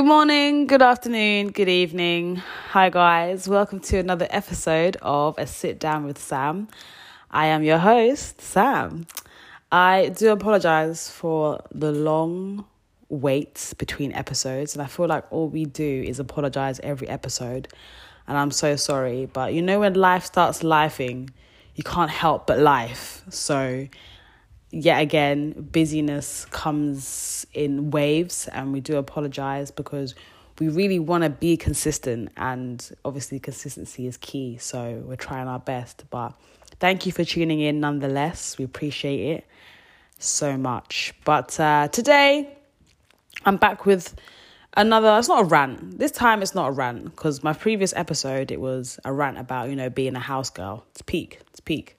Good morning, good afternoon, good evening. Hi, guys. Welcome to another episode of A Sit Down with Sam. I am your host, Sam. I do apologize for the long wait between episodes, and I feel like all we do is apologize every episode. And I'm so sorry, but you know, when life starts lifing, you can't help but life. So, yet again, busyness comes in waves, and we do apologize because we really want to be consistent, and obviously, consistency is key. So, we're trying our best. But thank you for tuning in nonetheless. We appreciate it so much. But uh, today, I'm back with another it's not a rant this time it's not a rant because my previous episode it was a rant about you know being a house girl it's peak it's peak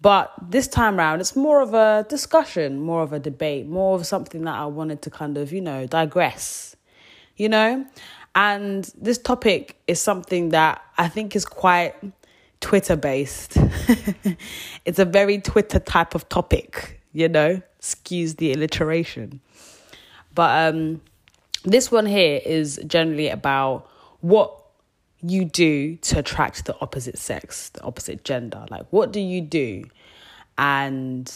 but this time around, it's more of a discussion, more of a debate, more of something that I wanted to kind of, you know, digress, you know? And this topic is something that I think is quite Twitter based. it's a very Twitter type of topic, you know? Excuse the alliteration. But um, this one here is generally about what you do to attract the opposite sex, the opposite gender? Like, what do you do? And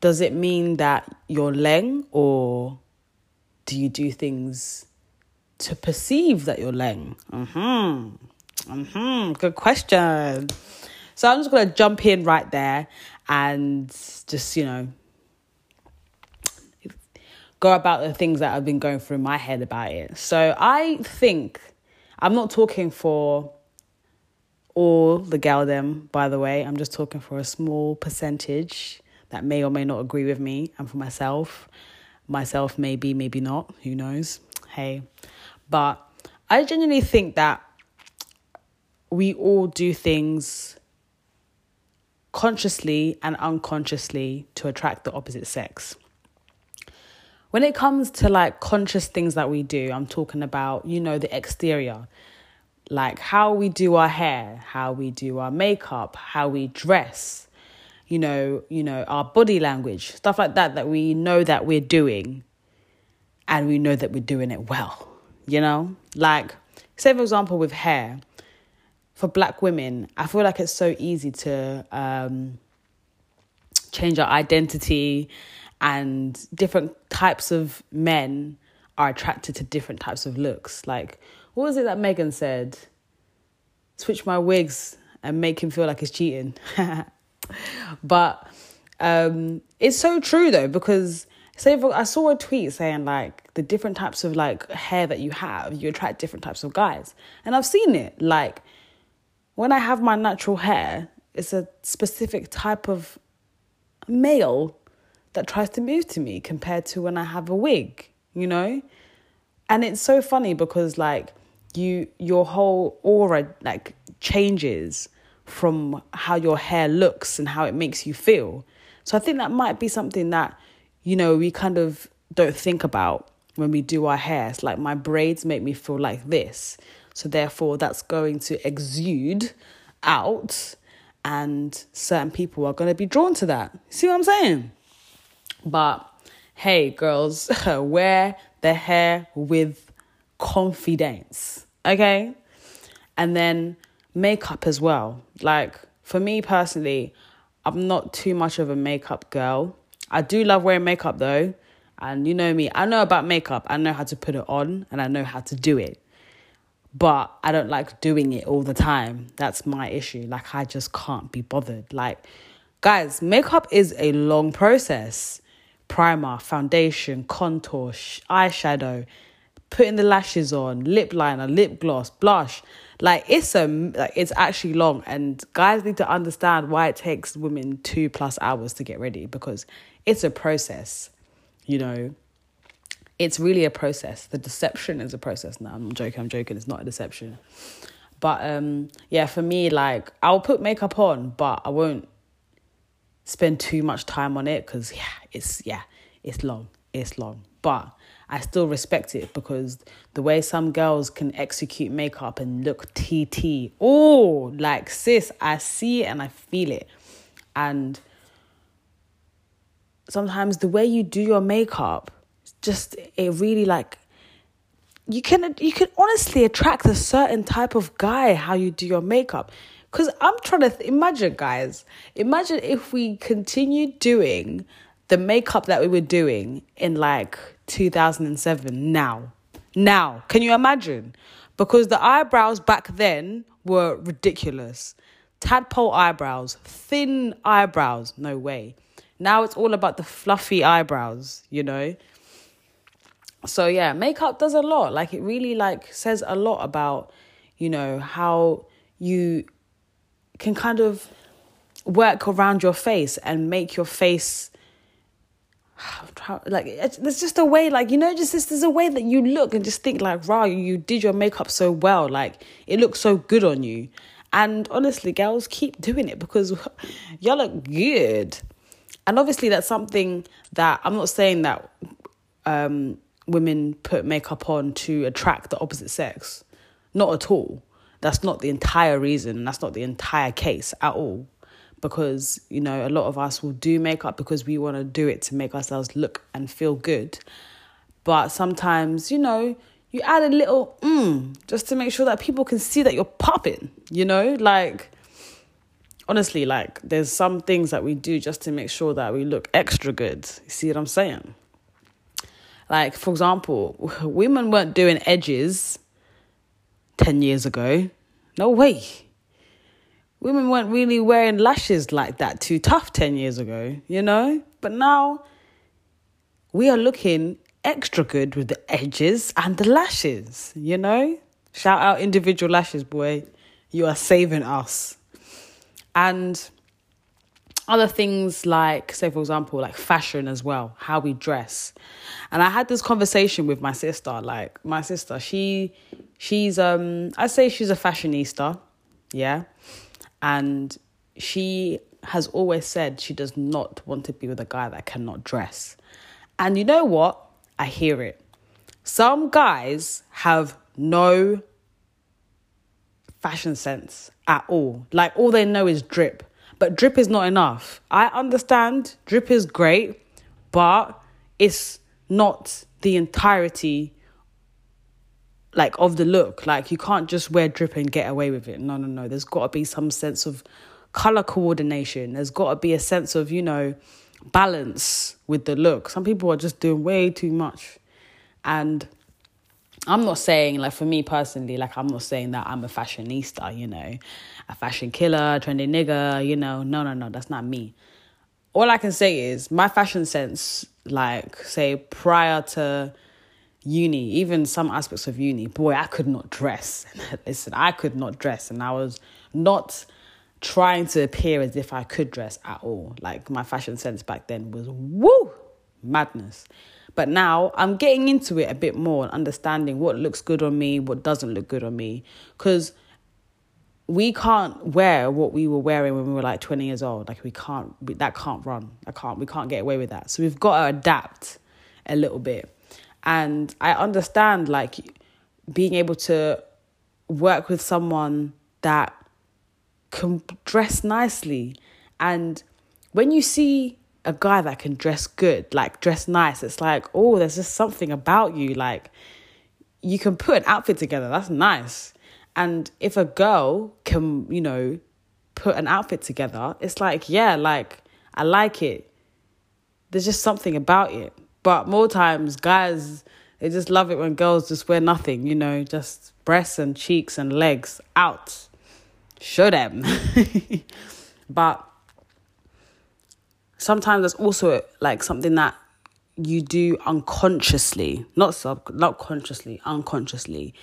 does it mean that you're leng or do you do things to perceive that you're leng? Mm-hmm. Mm-hmm. Good question. So I'm just going to jump in right there and just, you know, go about the things that have been going through my head about it. So I think I'm not talking for all the gal them, by the way. I'm just talking for a small percentage that may or may not agree with me and for myself. Myself, maybe, maybe not. Who knows? Hey. But I genuinely think that we all do things consciously and unconsciously to attract the opposite sex. When it comes to like conscious things that we do, I'm talking about, you know, the exterior, like how we do our hair, how we do our makeup, how we dress, you know, you know, our body language, stuff like that that we know that we're doing and we know that we're doing it well, you know? Like say for example with hair, for black women, I feel like it's so easy to um change our identity and different types of men are attracted to different types of looks. Like, what was it that Megan said? Switch my wigs and make him feel like he's cheating. but um, it's so true though, because say I saw a tweet saying like the different types of like hair that you have, you attract different types of guys. And I've seen it. Like when I have my natural hair, it's a specific type of male that tries to move to me compared to when I have a wig, you know? And it's so funny because like you your whole aura like changes from how your hair looks and how it makes you feel. So I think that might be something that you know we kind of don't think about when we do our hair. It's like my braids make me feel like this. So therefore that's going to exude out and certain people are going to be drawn to that. See what I'm saying? But hey, girls, wear the hair with confidence, okay? And then makeup as well. Like, for me personally, I'm not too much of a makeup girl. I do love wearing makeup though. And you know me, I know about makeup. I know how to put it on and I know how to do it. But I don't like doing it all the time. That's my issue. Like, I just can't be bothered. Like, guys, makeup is a long process primer, foundation, contour, sh- eyeshadow, putting the lashes on, lip liner, lip gloss, blush. Like it's a like it's actually long and guys need to understand why it takes women 2 plus hours to get ready because it's a process. You know, it's really a process. The deception is a process. Now I'm joking, I'm joking, it's not a deception. But um yeah, for me like I'll put makeup on, but I won't spend too much time on it because yeah, it's yeah, it's long, it's long. But I still respect it because the way some girls can execute makeup and look TT, oh, like sis, I see it and I feel it, and sometimes the way you do your makeup, just it really like you can you can honestly attract a certain type of guy how you do your makeup because i'm trying to th- imagine guys imagine if we continue doing the makeup that we were doing in like 2007 now. Now. Can you imagine? Because the eyebrows back then were ridiculous. Tadpole eyebrows thin eyebrows no way. Now it's all about the fluffy eyebrows you know? So yeah makeup does a lot. Like it really like says a lot about you know how you can kind of work around your face and make your face like there's just a way like you know just this, there's a way that you look and just think like wow you did your makeup so well like it looks so good on you and honestly girls keep doing it because y'all look good and obviously that's something that i'm not saying that um women put makeup on to attract the opposite sex. Not at all. That's not the entire reason. That's not the entire case at all. Because, you know, a lot of us will do makeup because we want to do it to make ourselves look and feel good. But sometimes, you know, you add a little mm just to make sure that people can see that you're popping, you know? Like, honestly, like, there's some things that we do just to make sure that we look extra good. You see what I'm saying? Like, for example, women weren't doing edges 10 years ago. No way. Women weren't really wearing lashes like that too tough 10 years ago, you know? But now we are looking extra good with the edges and the lashes, you know? Shout out individual lashes, boy. You are saving us. And other things like say for example like fashion as well how we dress. And i had this conversation with my sister like my sister she she's um i say she's a fashionista yeah? And she has always said she does not want to be with a guy that cannot dress. And you know what? I hear it. Some guys have no fashion sense at all. Like all they know is drip but drip is not enough. I understand drip is great, but it's not the entirety like of the look. Like you can't just wear drip and get away with it. No, no, no. There's got to be some sense of color coordination. There's got to be a sense of, you know, balance with the look. Some people are just doing way too much. And I'm not saying, like, for me personally, like, I'm not saying that I'm a fashionista, you know, a fashion killer, trendy nigga, you know. No, no, no, that's not me. All I can say is my fashion sense, like, say, prior to uni, even some aspects of uni, boy, I could not dress. Listen, I could not dress, and I was not trying to appear as if I could dress at all. Like, my fashion sense back then was woo, madness. But now I'm getting into it a bit more and understanding what looks good on me, what doesn't look good on me. Because we can't wear what we were wearing when we were like 20 years old. Like we can't, that can't run. I can't, we can't get away with that. So we've got to adapt a little bit. And I understand like being able to work with someone that can dress nicely. And when you see a guy that can dress good, like dress nice. It's like, oh, there's just something about you. Like, you can put an outfit together. That's nice. And if a girl can, you know, put an outfit together, it's like, yeah, like, I like it. There's just something about it. But more times, guys, they just love it when girls just wear nothing, you know, just breasts and cheeks and legs out. Show them. but sometimes that's also like something that you do unconsciously, not sub, not consciously, unconsciously,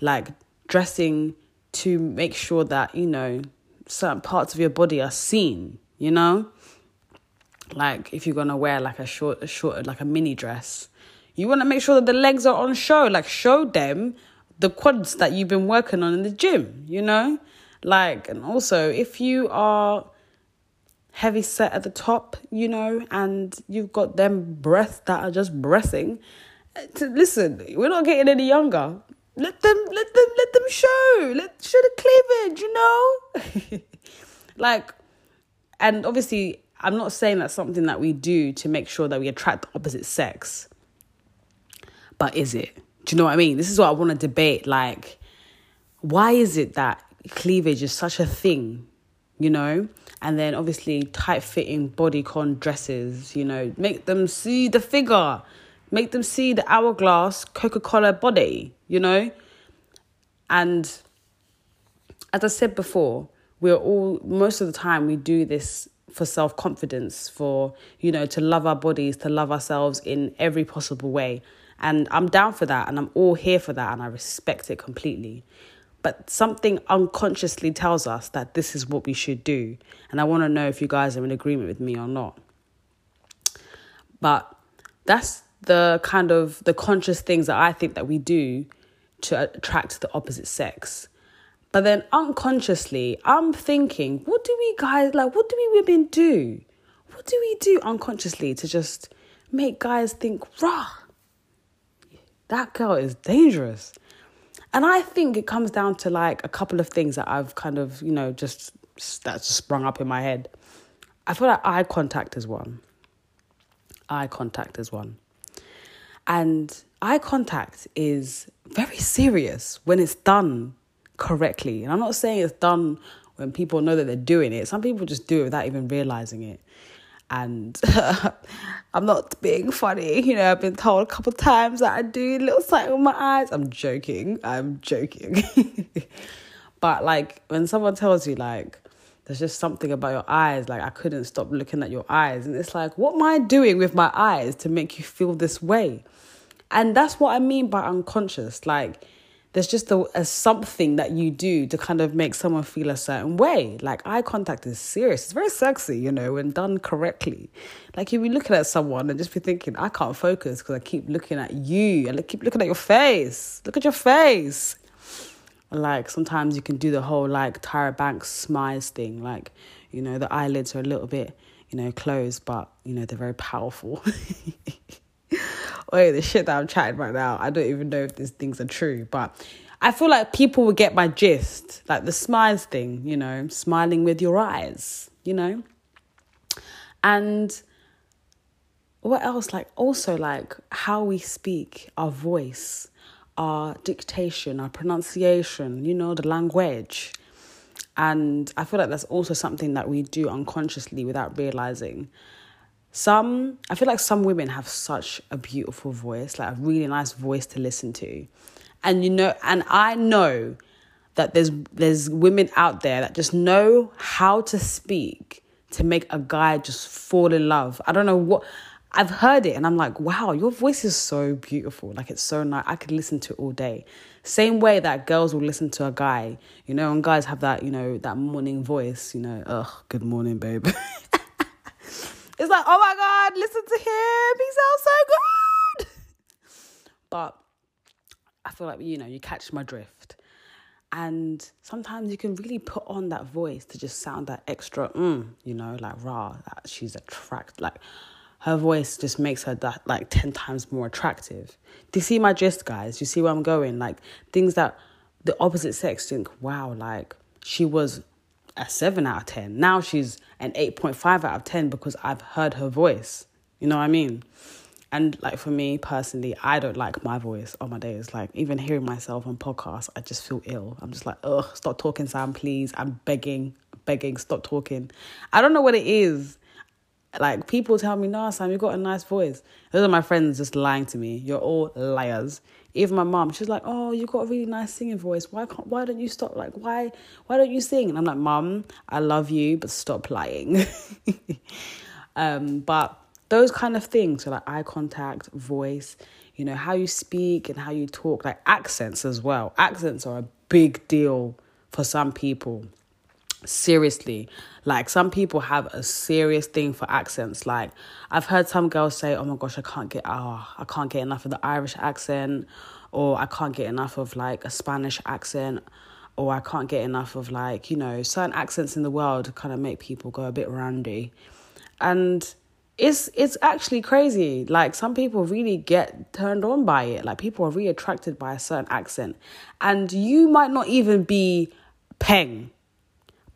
like dressing to make sure that you know certain parts of your body are seen. You know, like if you're gonna wear like a short, a short, like a mini dress, you want to make sure that the legs are on show. Like show them the quads that you've been working on in the gym. You know, like and also if you are heavy set at the top, you know, and you've got them breasts that are just breathing. Eh, listen, we're not getting any younger. Let them, let them, let them show. Let show the cleavage, you know. like, and obviously, I'm not saying that's something that we do to make sure that we attract the opposite sex. But is it? Do you know what I mean? This is what I want to debate. Like, why is it that cleavage is such a thing, you know? And then obviously tight fitting bodycon dresses, you know, make them see the figure, make them see the hourglass Coca Cola body, you know? And as I said before, we're all, most of the time, we do this for self confidence, for, you know, to love our bodies, to love ourselves in every possible way. And I'm down for that and I'm all here for that and I respect it completely. But something unconsciously tells us that this is what we should do. And I want to know if you guys are in agreement with me or not. But that's the kind of the conscious things that I think that we do to attract the opposite sex. But then unconsciously, I'm thinking, what do we guys like? What do we women do? What do we do unconsciously to just make guys think, rah, that girl is dangerous? And I think it comes down to like a couple of things that I've kind of, you know, just that just sprung up in my head. I feel like eye contact is one. Eye contact is one. And eye contact is very serious when it's done correctly. And I'm not saying it's done when people know that they're doing it. Some people just do it without even realizing it. And I'm not being funny, you know, I've been told a couple times that I do little sight with my eyes. I'm joking. I'm joking. but like when someone tells you like there's just something about your eyes, like I couldn't stop looking at your eyes. And it's like, what am I doing with my eyes to make you feel this way? And that's what I mean by unconscious. Like there's just a, a, something that you do to kind of make someone feel a certain way. Like eye contact is serious. It's very sexy, you know, when done correctly. Like you'll be looking at someone and just be thinking, I can't focus because I keep looking at you and I keep looking at your face. Look at your face. Like sometimes you can do the whole like Tyra Banks smize thing. Like, you know, the eyelids are a little bit, you know, closed, but, you know, they're very powerful. wait, the shit that I'm chatting right now, I don't even know if these things are true, but I feel like people will get my gist, like the smize thing, you know, smiling with your eyes, you know, and what else? Like also like how we speak, our voice, our dictation, our pronunciation, you know, the language. And I feel like that's also something that we do unconsciously without realizing some i feel like some women have such a beautiful voice like a really nice voice to listen to. And you know and i know that there's there's women out there that just know how to speak to make a guy just fall in love. I don't know what i've heard it and i'm like wow your voice is so beautiful. Like it's so nice. I could listen to it all day. Same way that girls will listen to a guy you know and guys have that you know that morning voice you know ugh good morning babe It's like, oh my God, listen to him. He sounds so good. But I feel like, you know, you catch my drift. And sometimes you can really put on that voice to just sound that extra, mm, you know, like rah, that she's attract. Like her voice just makes her that like 10 times more attractive. Do you see my gist, guys? Do you see where I'm going? Like things that the opposite sex think, wow, like she was a 7 out of 10. Now she's an 8.5 out of 10 because I've heard her voice. You know what I mean? And like for me personally, I don't like my voice on my days. Like even hearing myself on podcasts, I just feel ill. I'm just like, ugh, stop talking, Sam, please. I'm begging, begging, stop talking. I don't know what it is. Like people tell me, no, Sam, you got a nice voice. Those are my friends just lying to me. You're all liars even my mom, she's like, "Oh, you got a really nice singing voice. Why can't? Why don't you stop? Like, why? Why don't you sing?" And I'm like, "Mom, I love you, but stop lying." um, but those kind of things, so like eye contact, voice, you know, how you speak and how you talk, like accents as well. Accents are a big deal for some people seriously like some people have a serious thing for accents. Like i've heard some girls say oh my gosh i can't get oh i can't get enough of the irish accent or i can't get enough of like a spanish accent or i can't get enough of like you know certain accents in the world kind of make people go a bit randy. And it's it's actually crazy. Like some people really get turned on by it. Like people are really attracted by a certain accent. And you might not even be peng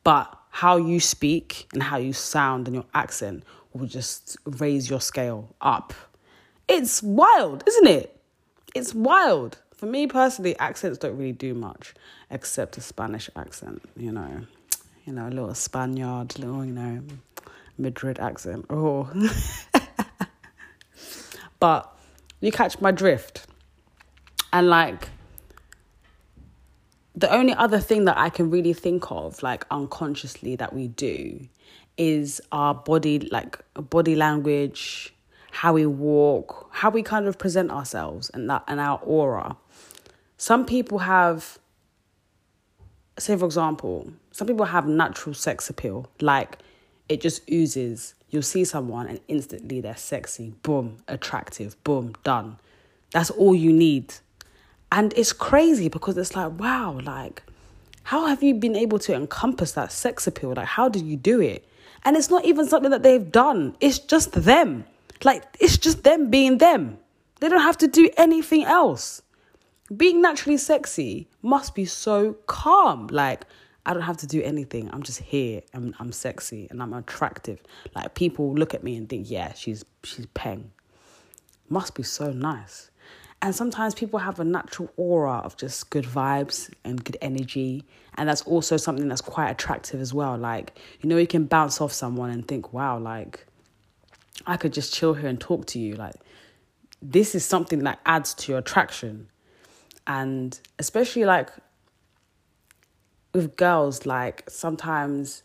but how you speak and how you sound and your accent will just raise your scale up. It's wild, isn't it? it's wild. For me personally, accents don't really do much except a Spanish accent, you know. You know, a little Spaniard, little, you know, Madrid accent. Oh. but you catch my drift. And like the only other thing that I can really think of, like unconsciously, that we do is our body, like body language, how we walk, how we kind of present ourselves, and that and our aura. Some people have, say for example, some people have natural sex appeal, like it just oozes. You'll see someone and instantly they're sexy, boom, attractive, boom, done. That's all you need and it's crazy because it's like, wow, like, how have you been able to encompass that sex appeal? Like, how did you do it? And it's not even something that they've done, it's just them. Like, it's just them being them. They don't have to do anything else. Being naturally sexy must be so calm. Like, I don't have to do anything. I'm just here. I'm I'm sexy and I'm attractive. Like people look at me and think, yeah, she's she's peng. Must be so nice. And sometimes people have a natural aura of just good vibes and good energy. And that's also something that's quite attractive as well. Like, you know, you can bounce off someone and think, wow, like, I could just chill here and talk to you. Like, this is something that adds to your attraction. And especially like with girls, like, sometimes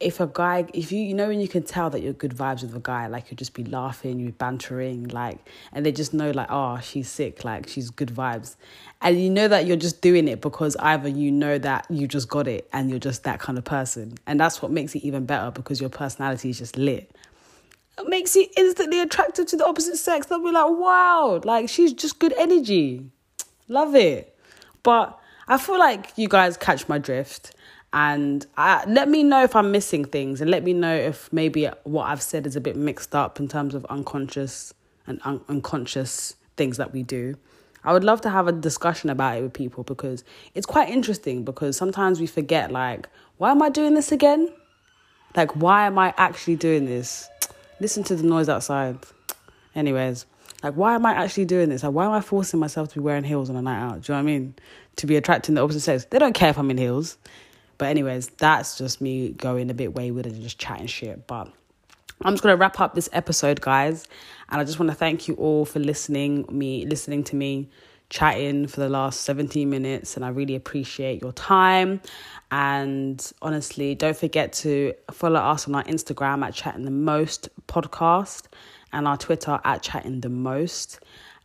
if a guy if you you know when you can tell that you're good vibes with a guy like you'll just be laughing you're bantering like and they just know like oh she's sick like she's good vibes. And you know that you're just doing it because either you know that you just got it and you're just that kind of person. And that's what makes it even better because your personality is just lit. It makes you instantly attractive to the opposite sex. They'll be like wow like she's just good energy. Love it. But i feel like you guys catch my drift and I, let me know if I'm missing things and let me know if maybe what I've said is a bit mixed up in terms of unconscious and un- unconscious things that we do. I would love to have a discussion about it with people because it's quite interesting because sometimes we forget like why am I doing this again? Like why am I actually doing this? Listen to the noise outside. Anyways, like why am I actually doing this? Like why am I forcing myself to be wearing heels on a night out? Do you know what I mean? To be attracting the opposite sex. They don't care if I'm in heels. But anyways, that's just me going a bit wayward and just chatting shit. But I'm just gonna wrap up this episode, guys. And I just want to thank you all for listening me listening to me chatting for the last 17 minutes and I really appreciate your time. And honestly, don't forget to follow us on our Instagram at Chatting the Most podcast and our Twitter at Chatting the Most.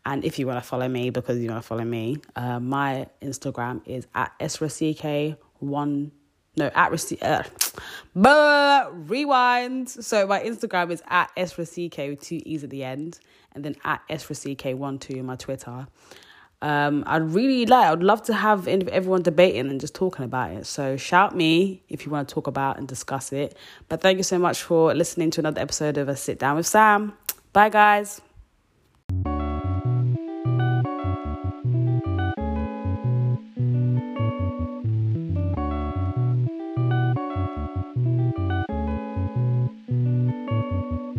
And if you want to follow me, because you want to follow me, uh, my Instagram is at esrack1 no at receipt uh, but rewind. So my instagram is at esrack with two e's at the end and then at esrack two my twitter. Um i'd really like i'd love to have everyone debating and just talking about it. So shout me if you want to talk about and discuss it. But thank you so much for listening to another episode of a sit down with sam. Bye guys